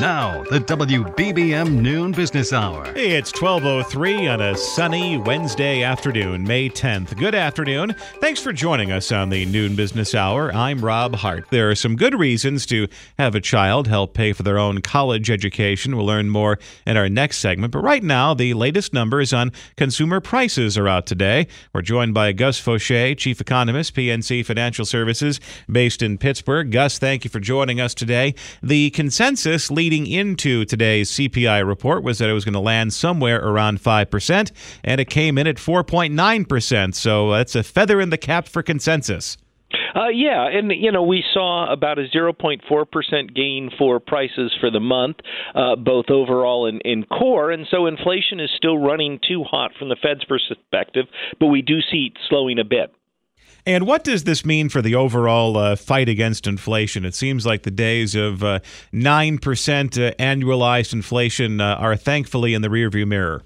Now, the WBBM Noon Business Hour. It's 12:03 on a sunny Wednesday afternoon, May 10th. Good afternoon. Thanks for joining us on the Noon Business Hour. I'm Rob Hart. There are some good reasons to have a child help pay for their own college education. We'll learn more in our next segment. But right now, the latest numbers on consumer prices are out today. We're joined by Gus Faucher, Chief Economist, PNC Financial Services, based in Pittsburgh. Gus, thank you for joining us today. The consensus leads leading into today's CPI report was that it was going to land somewhere around 5%, and it came in at 4.9%. So that's a feather in the cap for consensus. Uh, yeah, and you know we saw about a 0.4 percent gain for prices for the month, uh, both overall and in core, and so inflation is still running too hot from the Fed's perspective, but we do see it slowing a bit. And what does this mean for the overall uh, fight against inflation? It seems like the days of uh, 9% uh, annualized inflation uh, are thankfully in the rearview mirror.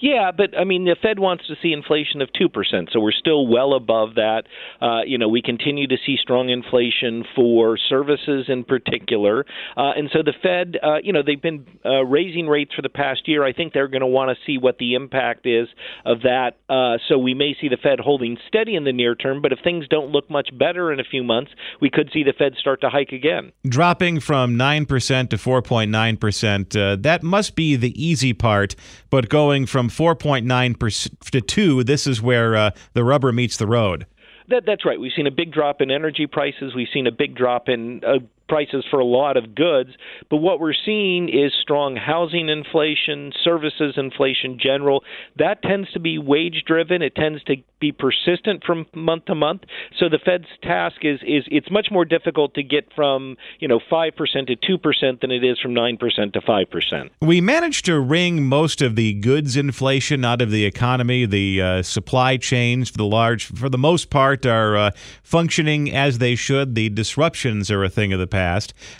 Yeah, but I mean, the Fed wants to see inflation of two percent, so we're still well above that. Uh, you know, we continue to see strong inflation for services in particular, uh, and so the Fed, uh, you know, they've been uh, raising rates for the past year. I think they're going to want to see what the impact is of that. Uh, so we may see the Fed holding steady in the near term, but if things don't look much better in a few months, we could see the Fed start to hike again. Dropping from nine percent to four point nine percent, uh, that must be the easy part. But going from 4.9 to 2, this is where uh, the rubber meets the road. That, that's right. We've seen a big drop in energy prices. We've seen a big drop in uh, prices for a lot of goods. But what we're seeing is strong housing inflation, services inflation general. That tends to be wage driven. It tends to be persistent from month to month. So the Fed's task is is it's much more difficult to get from, you know, 5% to 2% than it is from 9% to 5%. We managed to wring most of the goods inflation out of the economy. The uh, supply chains for the large for the most part are uh, functioning as they should. The disruptions are a thing of the past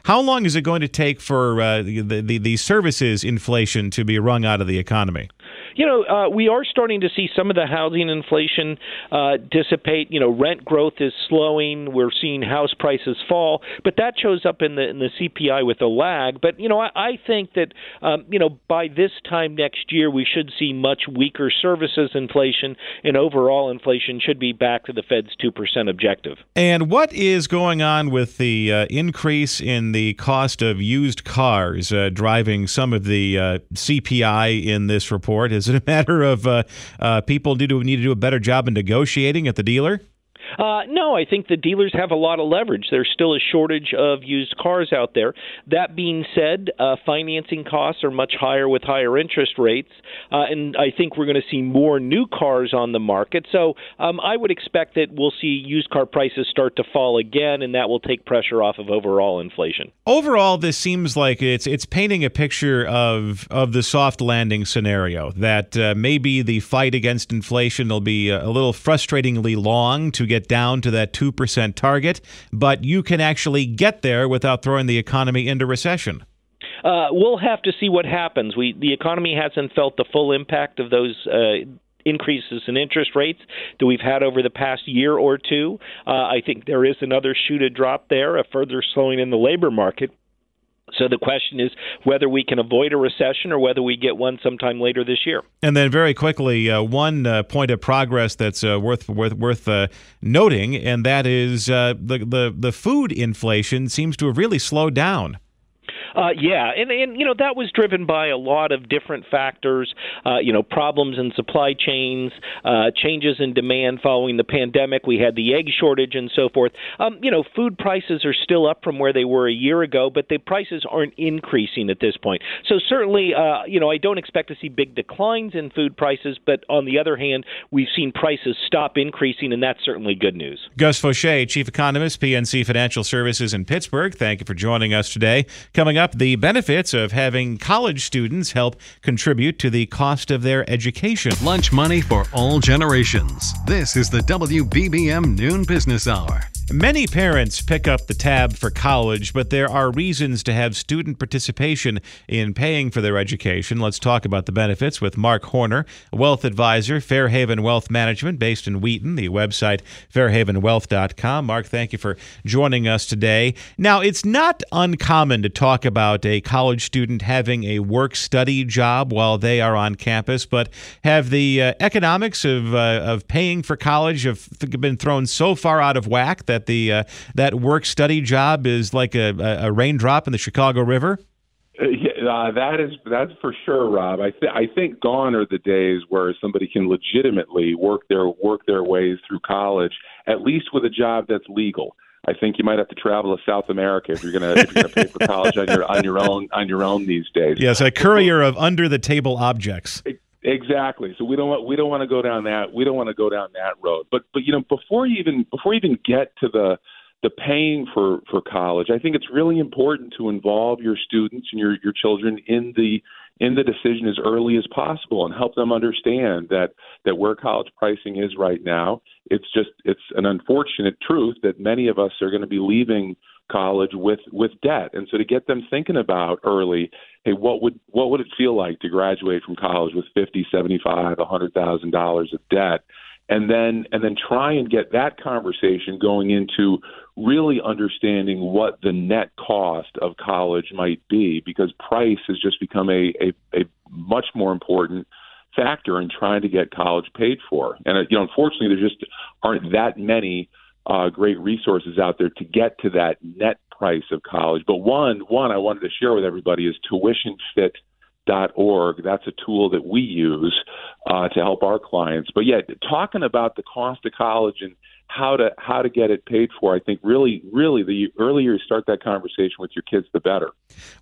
How long is it going to take for uh, the, the, the services inflation to be wrung out of the economy? You know, uh, we are starting to see some of the housing inflation uh, dissipate. You know, rent growth is slowing. We're seeing house prices fall, but that shows up in the in the CPI with a lag. But you know, I, I think that um, you know by this time next year we should see much weaker services inflation, and overall inflation should be back to the Fed's two percent objective. And what is going on with the uh, increase in the cost of used cars uh, driving some of the uh, CPI in this report? Is it a matter of uh, uh, people need to need to do a better job in negotiating at the dealer? Uh, no, I think the dealers have a lot of leverage. There's still a shortage of used cars out there. That being said, uh, financing costs are much higher with higher interest rates, uh, and I think we're going to see more new cars on the market. So um, I would expect that we'll see used car prices start to fall again, and that will take pressure off of overall inflation. Overall, this seems like it's it's painting a picture of of the soft landing scenario. That uh, maybe the fight against inflation will be a little frustratingly long to get get down to that 2% target, but you can actually get there without throwing the economy into recession. Uh, we'll have to see what happens. We the economy hasn't felt the full impact of those uh, increases in interest rates that we've had over the past year or two. Uh, I think there is another shoe to drop there, a further slowing in the labor market. So the question is whether we can avoid a recession or whether we get one sometime later this year. And then, very quickly, uh, one uh, point of progress that's uh, worth worth worth uh, noting, and that is uh, the the the food inflation seems to have really slowed down. Uh, yeah, and and you know that was driven by a lot of different factors. Uh, you know, problems in supply chains, uh, changes in demand following the pandemic. We had the egg shortage and so forth. Um, you know, food prices are still up from where they were a year ago, but the prices aren't increasing at this point. So certainly, uh, you know, I don't expect to see big declines in food prices, but on the other hand, we've seen prices stop increasing, and that's certainly good news. Gus Faucher, Chief Economist, PNC Financial Services in Pittsburgh. Thank you for joining us today. Coming up, the benefits of having college students help contribute to the cost of their education. Lunch money for all generations. This is the WBBM Noon Business Hour. Many parents pick up the tab for college, but there are reasons to have student participation in paying for their education. Let's talk about the benefits with Mark Horner, wealth advisor, Fairhaven Wealth Management, based in Wheaton, the website fairhavenwealth.com. Mark, thank you for joining us today. Now, it's not uncommon to talk about a college student having a work study job while they are on campus, but have the uh, economics of, uh, of paying for college have been thrown so far out of whack that the uh, that work study job is like a, a raindrop in the Chicago River? Uh, yeah, uh, that is that's for sure, Rob. I th- I think gone are the days where somebody can legitimately work their work their ways through college, at least with a job that's legal. I think you might have to travel to South America if you're gonna if you're gonna pay for college on your on your own on your own these days. Yes, a courier of under the table objects. Exactly. So we don't want we don't want to go down that we don't want to go down that road. But but you know before you even before you even get to the the paying for for college, I think it's really important to involve your students and your your children in the in the decision as early as possible and help them understand that that where college pricing is right now, it's just it's an unfortunate truth that many of us are going to be leaving college with with debt. And so to get them thinking about early hey what would what would it feel like to graduate from college with fifty seventy five a hundred thousand dollars of debt? And then and then try and get that conversation going into really understanding what the net cost of college might be because price has just become a, a, a much more important factor in trying to get college paid for. And uh, you know, unfortunately, there just aren't that many uh, great resources out there to get to that net price of college. But one one I wanted to share with everybody is tuitionfit org. That's a tool that we use uh, to help our clients. But yeah, talking about the cost of college and how to how to get it paid for. I think really, really, the earlier you start that conversation with your kids, the better.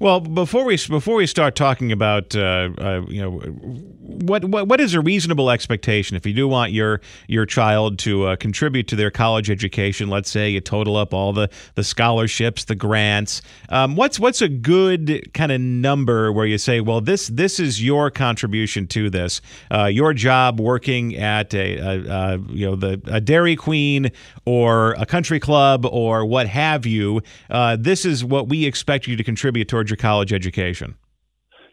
Well, before we before we start talking about uh, uh, you know what, what what is a reasonable expectation if you do want your your child to uh, contribute to their college education? Let's say you total up all the the scholarships, the grants. Um, what's what's a good kind of number where you say, well, this this is your contribution to this. Uh, your job working at a, a, a you know the a Dairy Queen or a country club or what have you, uh, this is what we expect you to contribute towards your college education?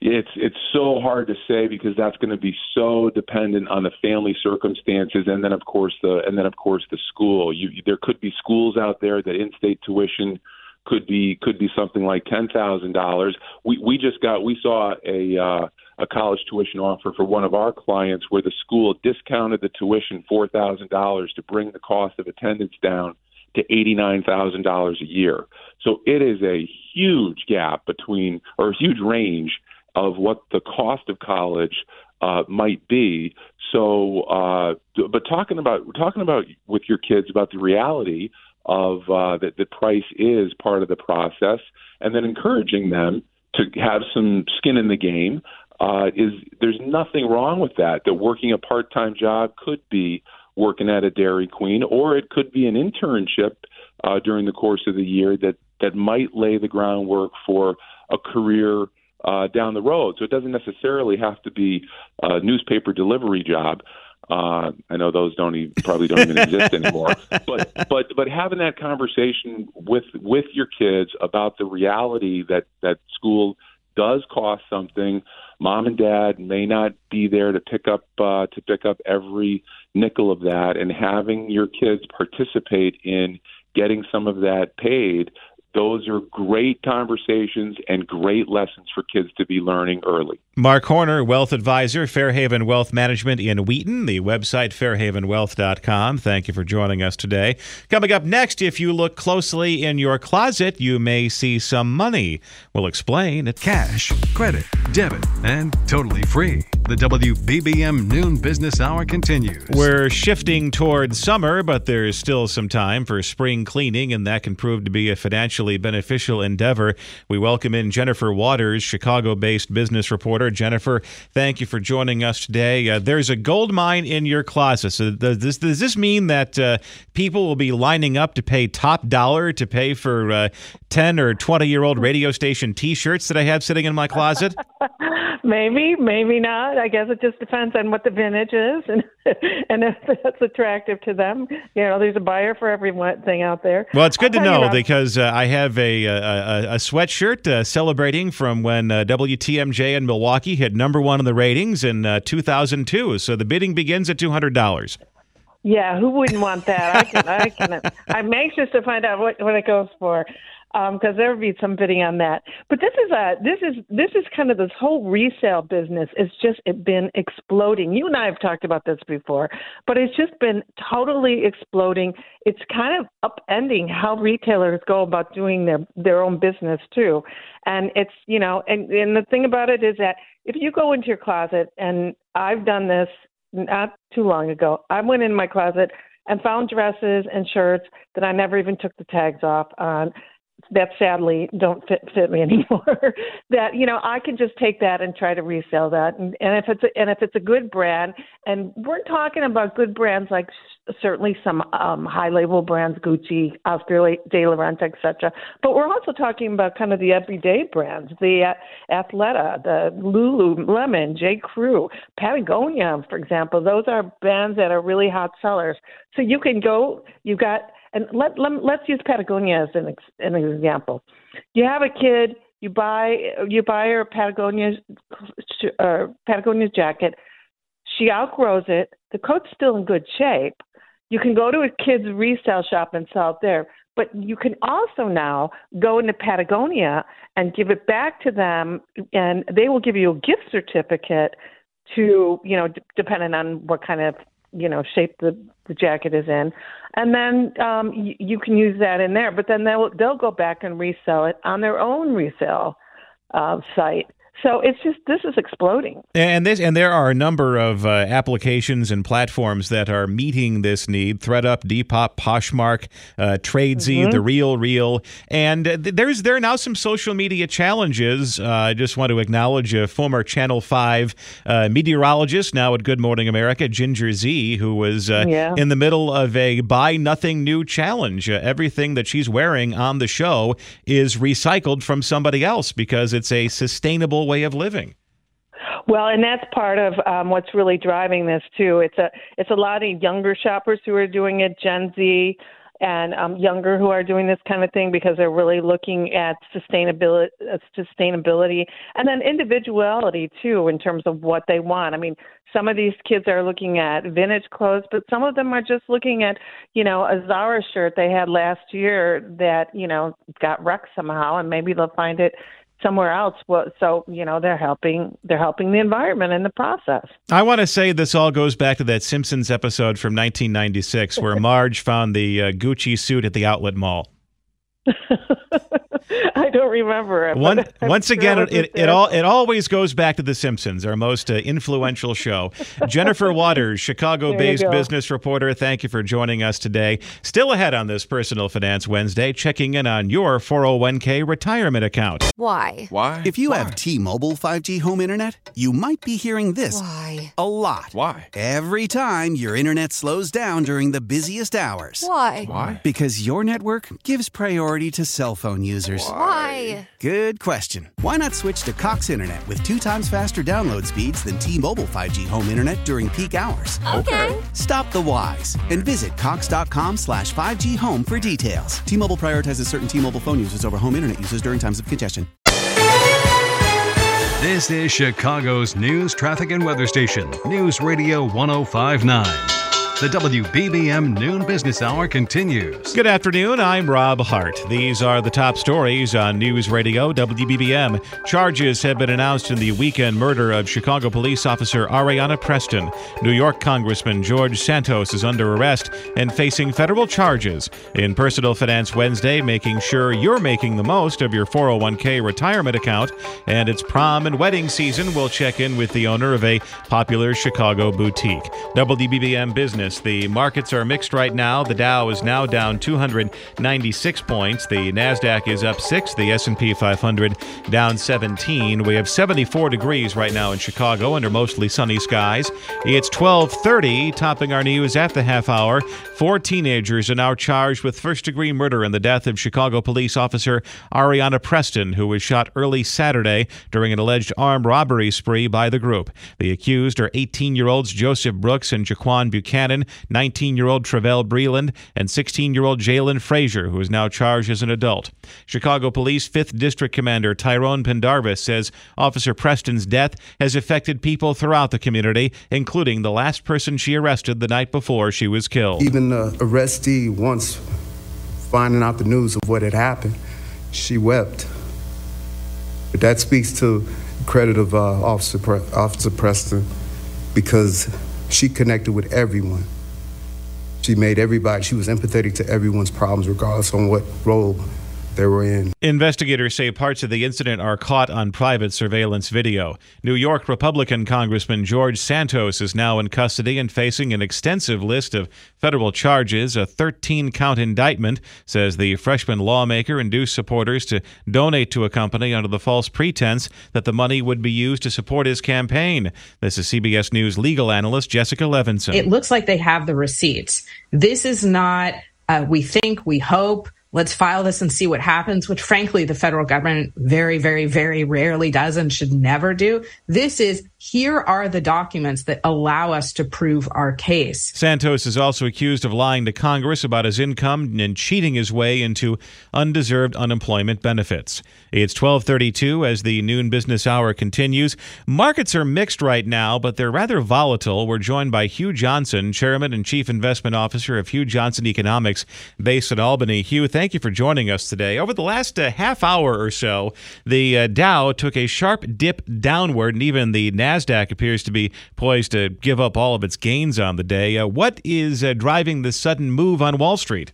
It's it's so hard to say because that's going to be so dependent on the family circumstances, and then of course the and then of course the school. You, there could be schools out there that in-state tuition could be could be something like ten thousand dollars. We we just got we saw a uh, a college tuition offer for one of our clients where the school discounted the tuition four thousand dollars to bring the cost of attendance down to eighty nine thousand dollars a year. So it is a huge gap between or a huge range of what the cost of college uh, might be. So, uh, but talking about talking about with your kids about the reality of uh, that the price is part of the process, and then encouraging them to have some skin in the game uh, is there's nothing wrong with that. That working a part-time job could be working at a Dairy Queen, or it could be an internship uh, during the course of the year that that might lay the groundwork for a career uh, down the road. So it doesn't necessarily have to be a newspaper delivery job. Uh, I know those don't even, probably don't even exist anymore. But but but having that conversation with with your kids about the reality that that school does cost something. Mom and dad may not be there to pick up uh, to pick up every nickel of that, and having your kids participate in getting some of that paid those are great conversations and great lessons for kids to be learning early. Mark Horner, Wealth Advisor, Fairhaven Wealth Management in Wheaton, the website fairhavenwealth.com. Thank you for joining us today. Coming up next, if you look closely in your closet, you may see some money. We'll explain it. Cash, credit, debit, and totally free. The WBBM Noon Business Hour continues. We're shifting toward summer, but there's still some time for spring cleaning, and that can prove to be a financially beneficial endeavor. We welcome in Jennifer Waters, Chicago based business reporter. Jennifer, thank you for joining us today. Uh, there's a gold mine in your closet. So, does this, does this mean that uh, people will be lining up to pay top dollar to pay for uh, 10 or 20 year old radio station t shirts that I have sitting in my closet? maybe, maybe not. I guess it just depends on what the vintage is and and if that's attractive to them. You know, there's a buyer for every thing out there. Well, it's good to know because uh, I have a, a, a sweatshirt uh, celebrating from when uh, WTMJ in Milwaukee hit number one in the ratings in uh, 2002. So the bidding begins at $200. Yeah, who wouldn't want that? I can, I can. I'm anxious to find out what, what it goes for because um, there would be some bidding on that. But this is a this is this is kind of this whole resale business. It's just it been exploding. You and I have talked about this before, but it's just been totally exploding. It's kind of upending how retailers go about doing their their own business too. And it's you know, and and the thing about it is that if you go into your closet, and I've done this not too long ago, I went in my closet and found dresses and shirts that I never even took the tags off on that sadly don't fit fit me anymore. that you know I can just take that and try to resell that, and, and if it's a, and if it's a good brand, and we're talking about good brands like certainly some um, high label brands, Gucci, Oscar de la Renta, etc. But we're also talking about kind of the everyday brands, the uh, Athleta, the Lululemon, J. Crew, Patagonia, for example. Those are brands that are really hot sellers. So you can go. You got and let, let let's use Patagonia as an an example. You have a kid, you buy you buy her Patagonia uh, Patagonia jacket. She outgrows it. The coat's still in good shape. You can go to a kid's resale shop and sell it there. But you can also now go into Patagonia and give it back to them, and they will give you a gift certificate to, you know, d- depending on what kind of you know shape the the jacket is in, and then um, y- you can use that in there. But then they'll they'll go back and resell it on their own resale uh, site. So it's just this is exploding. And this and there are a number of uh, applications and platforms that are meeting this need. ThredUp, Depop, Poshmark, uh, Tradesy, mm-hmm. The Real Real, and there's there are now some social media challenges. Uh, I just want to acknowledge a former Channel Five uh, meteorologist now at Good Morning America, Ginger Zee, who was uh, yeah. in the middle of a buy nothing new challenge. Uh, everything that she's wearing on the show is recycled from somebody else because it's a sustainable way of living. Well, and that's part of um, what's really driving this too. It's a it's a lot of younger shoppers who are doing it, Gen Z and um, younger who are doing this kind of thing because they're really looking at sustainability, uh, sustainability, and then individuality too in terms of what they want. I mean, some of these kids are looking at vintage clothes, but some of them are just looking at, you know, a Zara shirt they had last year that you know got wrecked somehow, and maybe they'll find it somewhere else. So you know they're helping they're helping the environment in the process. I want to say this all goes back to that simpsons episode from 1996 where marge found the uh, gucci suit at the outlet mall I don't remember it. One, once again, it, it, it, all it always goes back to The Simpsons, our most uh, influential show. Jennifer Waters, Chicago-based business reporter, thank you for joining us today. Still ahead on this Personal Finance Wednesday, checking in on your 401k retirement account. Why? Why? If you Why? have T-Mobile 5G home internet, you might be hearing this Why? a lot. Why? Every time your internet slows down during the busiest hours. Why? Why? Because your network gives priority to cell phone users. Why? Good question. Why not switch to Cox Internet with two times faster download speeds than T Mobile 5G home internet during peak hours? Okay. Stop the whys and visit Cox.com slash 5G home for details. T Mobile prioritizes certain T Mobile phone users over home internet users during times of congestion. This is Chicago's news, traffic, and weather station, News Radio 1059. The WBBM Noon Business Hour continues. Good afternoon. I'm Rob Hart. These are the top stories on News Radio WBBM. Charges have been announced in the weekend murder of Chicago police officer Ariana Preston. New York Congressman George Santos is under arrest and facing federal charges in Personal Finance Wednesday, making sure you're making the most of your 401k retirement account. And it's prom and wedding season. We'll check in with the owner of a popular Chicago boutique. WBBM Business. The markets are mixed right now. The Dow is now down 296 points. The Nasdaq is up 6, the S&P 500 down 17. We have 74 degrees right now in Chicago under mostly sunny skies. It's 12:30, topping our news at the half hour. Four teenagers are now charged with first-degree murder in the death of Chicago police officer Ariana Preston, who was shot early Saturday during an alleged armed robbery spree by the group. The accused are 18-year-olds Joseph Brooks and Jaquan Buchanan, 19 year old Travell Breland, and 16 year old Jalen Frazier, who is now charged as an adult. Chicago Police 5th District Commander Tyrone Pendarvis says Officer Preston's death has affected people throughout the community, including the last person she arrested the night before she was killed. Even the arrestee, once finding out the news of what had happened, she wept. But that speaks to the credit of uh, Officer, Pre- Officer Preston because she connected with everyone. She made everybody, she was empathetic to everyone's problems, regardless on what role they were in. Investigators say parts of the incident are caught on private surveillance video. New York Republican Congressman George Santos is now in custody and facing an extensive list of federal charges. A 13 count indictment says the freshman lawmaker induced supporters to donate to a company under the false pretense that the money would be used to support his campaign. This is CBS News legal analyst Jessica Levinson. It looks like they have the receipts. This is not, uh, we think, we hope let's file this and see what happens, which frankly, the federal government very, very, very rarely does and should never do. This is here are the documents that allow us to prove our case. Santos is also accused of lying to Congress about his income and cheating his way into undeserved unemployment benefits. It's 12:32 as the noon business hour continues. Markets are mixed right now, but they're rather volatile. We're joined by Hugh Johnson, Chairman and Chief Investment Officer of Hugh Johnson Economics, based in Albany. Hugh, thank you for joining us today. Over the last uh, half hour or so, the uh, Dow took a sharp dip downward, and even the NASDAQ appears to be poised to give up all of its gains on the day. Uh, what is uh, driving this sudden move on Wall Street?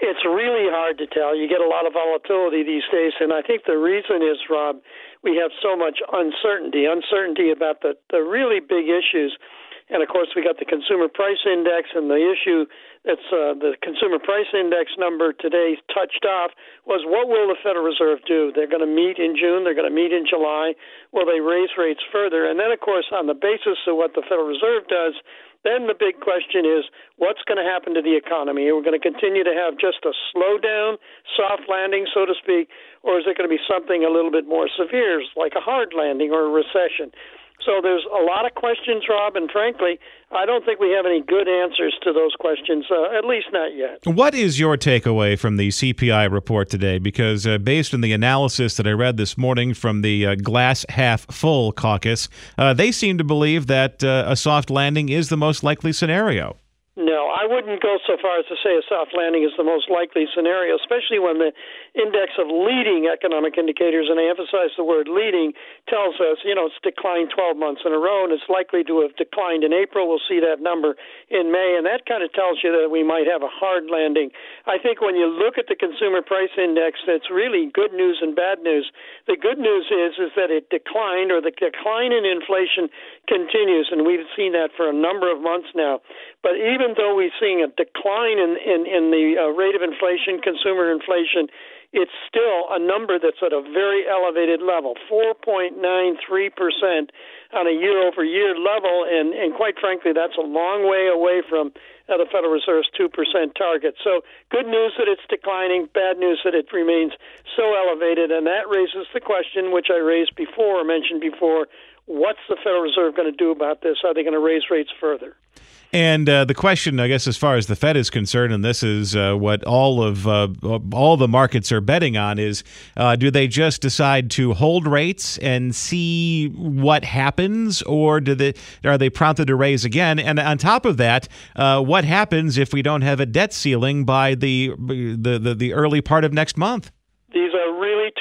It's really hard to tell. You get a lot of volatility these days, and I think the reason is, Rob, we have so much uncertainty, uncertainty about the, the really big issues. And of course, we got the consumer price index and the issue that's uh, the consumer price index number today touched off was what will the Federal Reserve do? They're going to meet in June. They're going to meet in July. Will they raise rates further? And then, of course, on the basis of what the Federal Reserve does, then the big question is what's going to happen to the economy? Are we going to continue to have just a slowdown, soft landing, so to speak, or is it going to be something a little bit more severe, like a hard landing or a recession? So there's a lot of questions, Rob, and frankly, I don't think we have any good answers to those questions, uh, at least not yet. What is your takeaway from the CPI report today? Because uh, based on the analysis that I read this morning from the uh, Glass Half Full caucus, uh, they seem to believe that uh, a soft landing is the most likely scenario. No, I wouldn't go so far as to say a soft landing is the most likely scenario, especially when the index of leading economic indicators, and I emphasize the word leading, tells us, you know, it's declined 12 months in a row, and it's likely to have declined in April. We'll see that number in May, and that kind of tells you that we might have a hard landing. I think when you look at the consumer price index, that's really good news and bad news. The good news is is that it declined, or the decline in inflation continues, and we've seen that for a number of months now. But even though we're seeing a decline in in, in the uh, rate of inflation, consumer inflation, it's still a number that's at a very elevated level, 4.93 percent on a year-over-year level, and and quite frankly, that's a long way away from uh, the Federal Reserve's two percent target. So, good news that it's declining, bad news that it remains so elevated, and that raises the question, which I raised before, mentioned before. What's the Federal Reserve going to do about this? Are they going to raise rates further? And uh, the question, I guess, as far as the Fed is concerned, and this is uh, what all of uh, all the markets are betting on, is uh, do they just decide to hold rates and see what happens? or do they are they prompted to raise again? And on top of that, uh, what happens if we don't have a debt ceiling by the the, the, the early part of next month?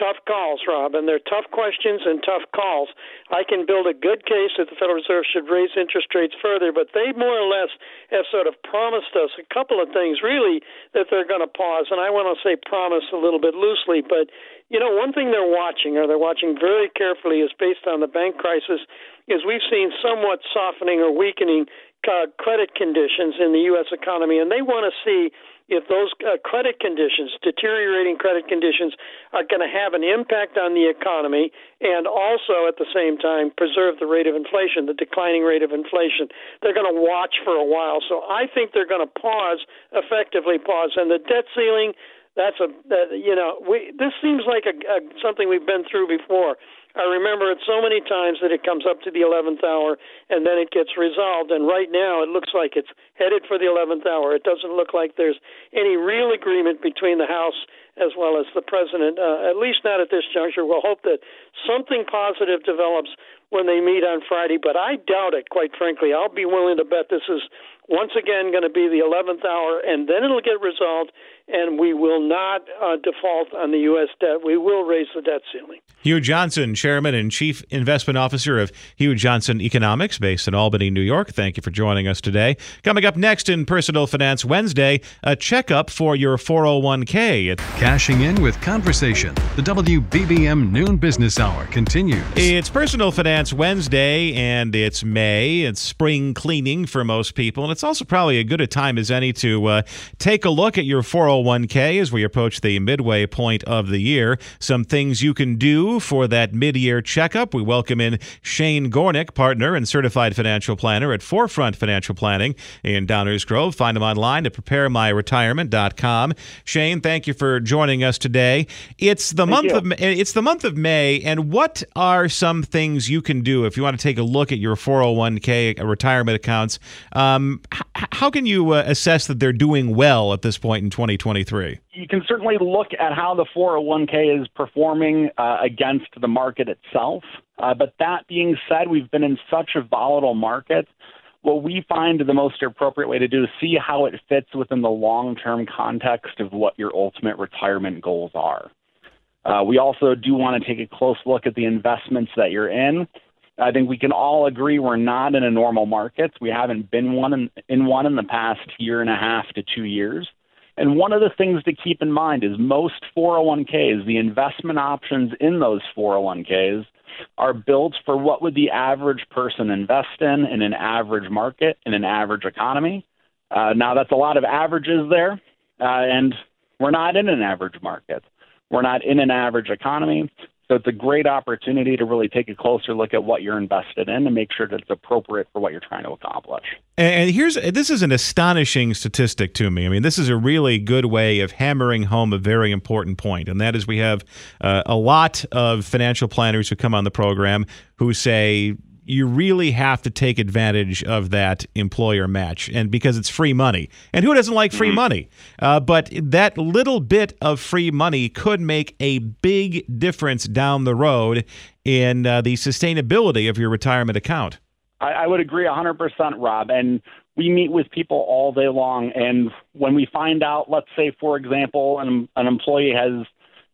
Tough calls, Rob, and they're tough questions and tough calls. I can build a good case that the Federal Reserve should raise interest rates further, but they more or less have sort of promised us a couple of things, really, that they're going to pause. And I want to say promise a little bit loosely, but you know, one thing they're watching, or they're watching very carefully, is based on the bank crisis, is we've seen somewhat softening or weakening uh, credit conditions in the U.S. economy, and they want to see if those uh, credit conditions, deteriorating credit conditions, are going to have an impact on the economy and also at the same time preserve the rate of inflation, the declining rate of inflation. They're going to watch for a while. So I think they're going to pause, effectively pause. And the debt ceiling, that's a, uh, you know, we, this seems like a, a, something we've been through before. I remember it so many times that it comes up to the 11th hour and then it gets resolved. And right now, it looks like it's headed for the 11th hour. It doesn't look like there's any real agreement between the House as well as the President, uh, at least not at this juncture. We'll hope that something positive develops when they meet on Friday, but I doubt it, quite frankly. I'll be willing to bet this is once again going to be the 11th hour, and then it'll get resolved, and we will not uh, default on the U.S. debt. We will raise the debt ceiling. Hugh Johnson, Chairman and Chief Investment Officer of Hugh Johnson Economics, based in Albany, New York. Thank you for joining us today. Coming up next in Personal Finance Wednesday, a checkup for your 401k. Cashing in with conversation. The WBBM Noon Business Hour continues. It's Personal Finance Wednesday, and it's May. It's spring cleaning for most people, and it's also probably a good a time as any to uh, take a look at your 401k as we approach the midway point of the year. Some things you can do for that mid-year checkup. We welcome in Shane Gornick, partner and certified financial planner at Forefront Financial Planning in Downers Grove. Find him online at preparemyretirement.com. Shane, thank you for joining us today. It's the Thank month you. of it's the month of May, and what are some things you can do if you want to take a look at your 401k retirement accounts? Um, how can you uh, assess that they're doing well at this point in 2023? you can certainly look at how the 401k is performing uh, against the market itself. Uh, but that being said, we've been in such a volatile market. What we find the most appropriate way to do is see how it fits within the long term context of what your ultimate retirement goals are. Uh, we also do want to take a close look at the investments that you're in. I think we can all agree we're not in a normal market. We haven't been one in, in one in the past year and a half to two years. And one of the things to keep in mind is most 401ks, the investment options in those 401ks are built for what would the average person invest in in an average market, in an average economy. Uh, now, that's a lot of averages there, uh, and we're not in an average market. We're not in an average economy. So it's a great opportunity to really take a closer look at what you're invested in and make sure that it's appropriate for what you're trying to accomplish. And here's this is an astonishing statistic to me. I mean, this is a really good way of hammering home a very important point, and that is we have uh, a lot of financial planners who come on the program who say you really have to take advantage of that employer match and because it's free money and who doesn't like free money uh, but that little bit of free money could make a big difference down the road in uh, the sustainability of your retirement account I, I would agree 100%, Rob. And we meet with people all day long. And when we find out, let's say, for example, an, an employee has,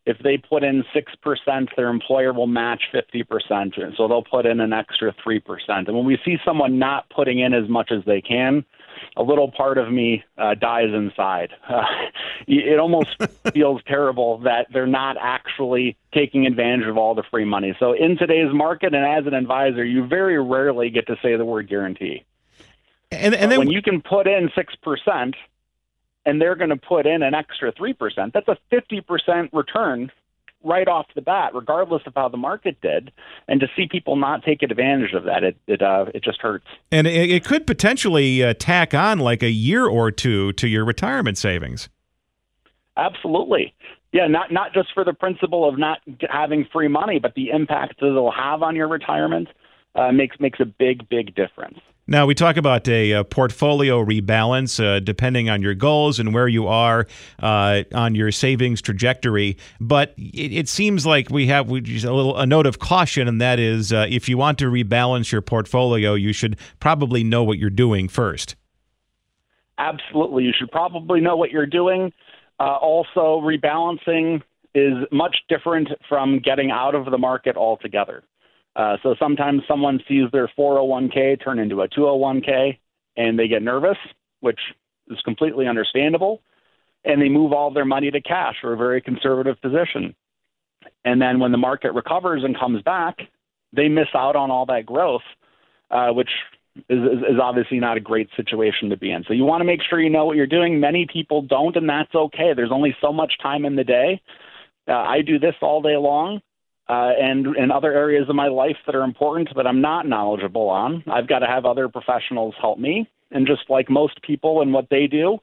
if they put in 6%, their employer will match 50%. So they'll put in an extra 3%. And when we see someone not putting in as much as they can, a little part of me uh, dies inside. Uh, it almost feels terrible that they're not actually taking advantage of all the free money. So, in today's market, and as an advisor, you very rarely get to say the word guarantee. And, and then when you can put in six percent, and they're going to put in an extra three percent, that's a fifty percent return right off the bat, regardless of how the market did. And to see people not take advantage of that, it it uh, it just hurts. And it, it could potentially uh, tack on like a year or two to your retirement savings. Absolutely. Yeah, not not just for the principle of not having free money, but the impact that it'll have on your retirement uh, makes makes a big big difference. Now, we talk about a, a portfolio rebalance uh, depending on your goals and where you are uh, on your savings trajectory. But it, it seems like we have we, a little a note of caution, and that is uh, if you want to rebalance your portfolio, you should probably know what you're doing first. Absolutely. You should probably know what you're doing. Uh, also, rebalancing is much different from getting out of the market altogether. Uh, so sometimes someone sees their 401k turn into a 201k and they get nervous, which is completely understandable, and they move all their money to cash or a very conservative position. And then when the market recovers and comes back, they miss out on all that growth, uh, which is, is, obviously not a great situation to be in. So you want to make sure you know what you're doing. Many people don't, and that's okay. There's only so much time in the day. Uh, I do this all day long uh, and in other areas of my life that are important that I'm not knowledgeable on. I've got to have other professionals help me. And just like most people and what they do,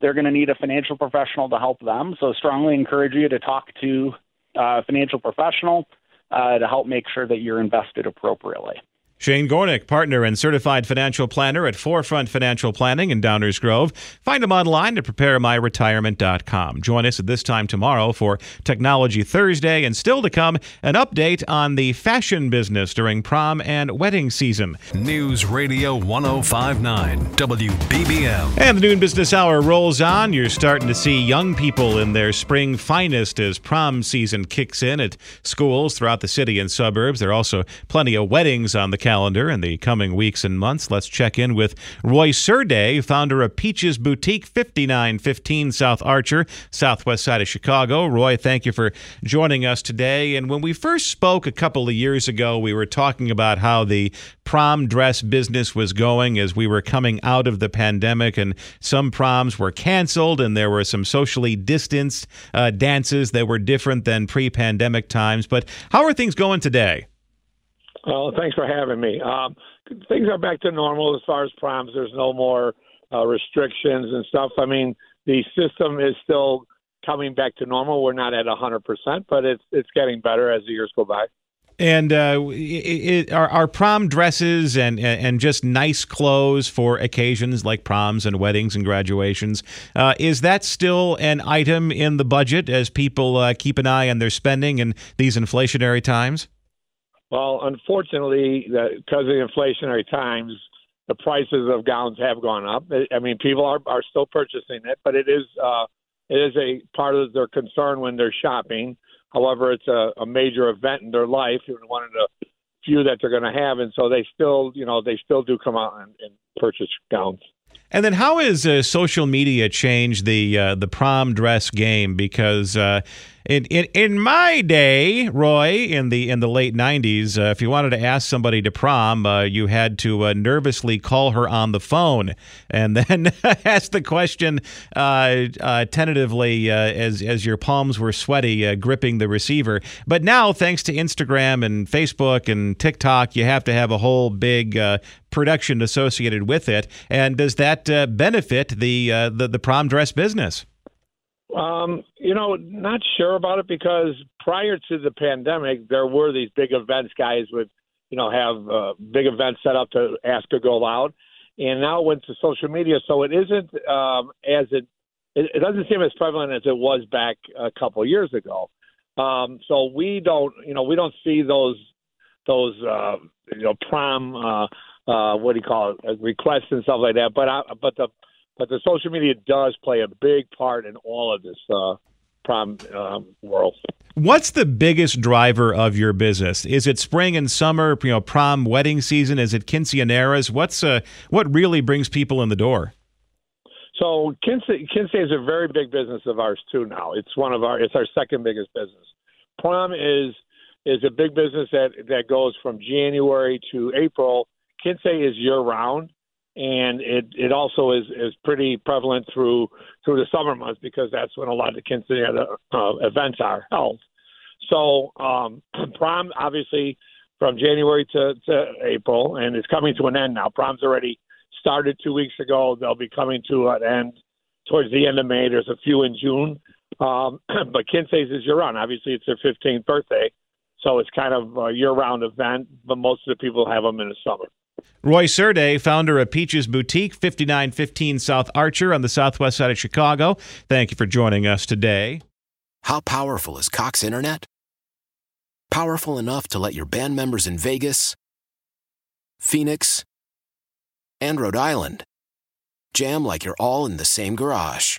they're going to need a financial professional to help them. So, strongly encourage you to talk to a financial professional uh, to help make sure that you're invested appropriately. Shane Gornick, partner and certified financial planner at Forefront Financial Planning in Downers Grove. Find him online at preparemyretirement.com. Join us at this time tomorrow for Technology Thursday, and still to come, an update on the fashion business during prom and wedding season. News Radio 1059, WBBM. And the noon business hour rolls on. You're starting to see young people in their spring finest as prom season kicks in at schools throughout the city and suburbs. There are also plenty of weddings on the calendar in the coming weeks and months. Let's check in with Roy Surday, founder of Peaches Boutique, 5915 South Archer, southwest side of Chicago. Roy, thank you for joining us today. And when we first spoke a couple of years ago, we were talking about how the prom dress business was going as we were coming out of the pandemic, and some proms were canceled, and there were some socially distanced uh, dances that were different than pre pandemic times. But how are things going today? Well, thanks for having me. Um, things are back to normal as far as proms. There's no more uh, restrictions and stuff. I mean, the system is still coming back to normal. We're not at 100%, but it's it's getting better as the years go by. And uh, it, it, are, are prom dresses and and just nice clothes for occasions like proms and weddings and graduations? Uh, is that still an item in the budget as people uh, keep an eye on their spending in these inflationary times? Well, unfortunately, because of the inflationary times, the prices of gowns have gone up. I mean, people are are still purchasing it, but it is uh, it is a part of their concern when they're shopping. However, it's a, a major event in their life, one of the few that they're going to have, and so they still, you know, they still do come out and, and purchase gowns. And then, how has uh, social media changed the uh, the prom dress game? Because uh, in, in in my day, Roy, in the in the late '90s, uh, if you wanted to ask somebody to prom, uh, you had to uh, nervously call her on the phone and then ask the question uh, uh, tentatively uh, as as your palms were sweaty, gripping the receiver. But now, thanks to Instagram and Facebook and TikTok, you have to have a whole big production associated with it. And does that benefit the, the the prom dress business? Um, you know, not sure about it because prior to the pandemic, there were these big events. Guys would, you know, have uh, big events set up to ask a girl out, and now it went to social media, so it isn't um, as it, it. It doesn't seem as prevalent as it was back a couple of years ago. Um, so we don't, you know, we don't see those those uh, you know prom uh, uh, what do you call it requests and stuff like that. But I, but the but the social media does play a big part in all of this uh, prom um, world. What's the biggest driver of your business? Is it spring and summer, you know, prom, wedding season? Is it quinceaneras? What's uh, what really brings people in the door? So Quince, Quince is a very big business of ours too. Now it's one of our it's our second biggest business. Prom is is a big business that that goes from January to April. Quince is year round, and it it also is is pretty prevalent through through the summer months because that's when a lot of the quinceanera uh, events are held. So um, prom obviously from January to, to April, and it's coming to an end now. Prom's already started two weeks ago. They'll be coming to an end towards the end of May. There's a few in June, um, but Quince's is year round. Obviously, it's their 15th birthday, so it's kind of a year round event. But most of the people have them in the summer. Roy Serday, founder of Peaches Boutique, 5915 South Archer on the southwest side of Chicago. Thank you for joining us today. How powerful is Cox Internet? Powerful enough to let your band members in Vegas, Phoenix, and Rhode Island jam like you're all in the same garage.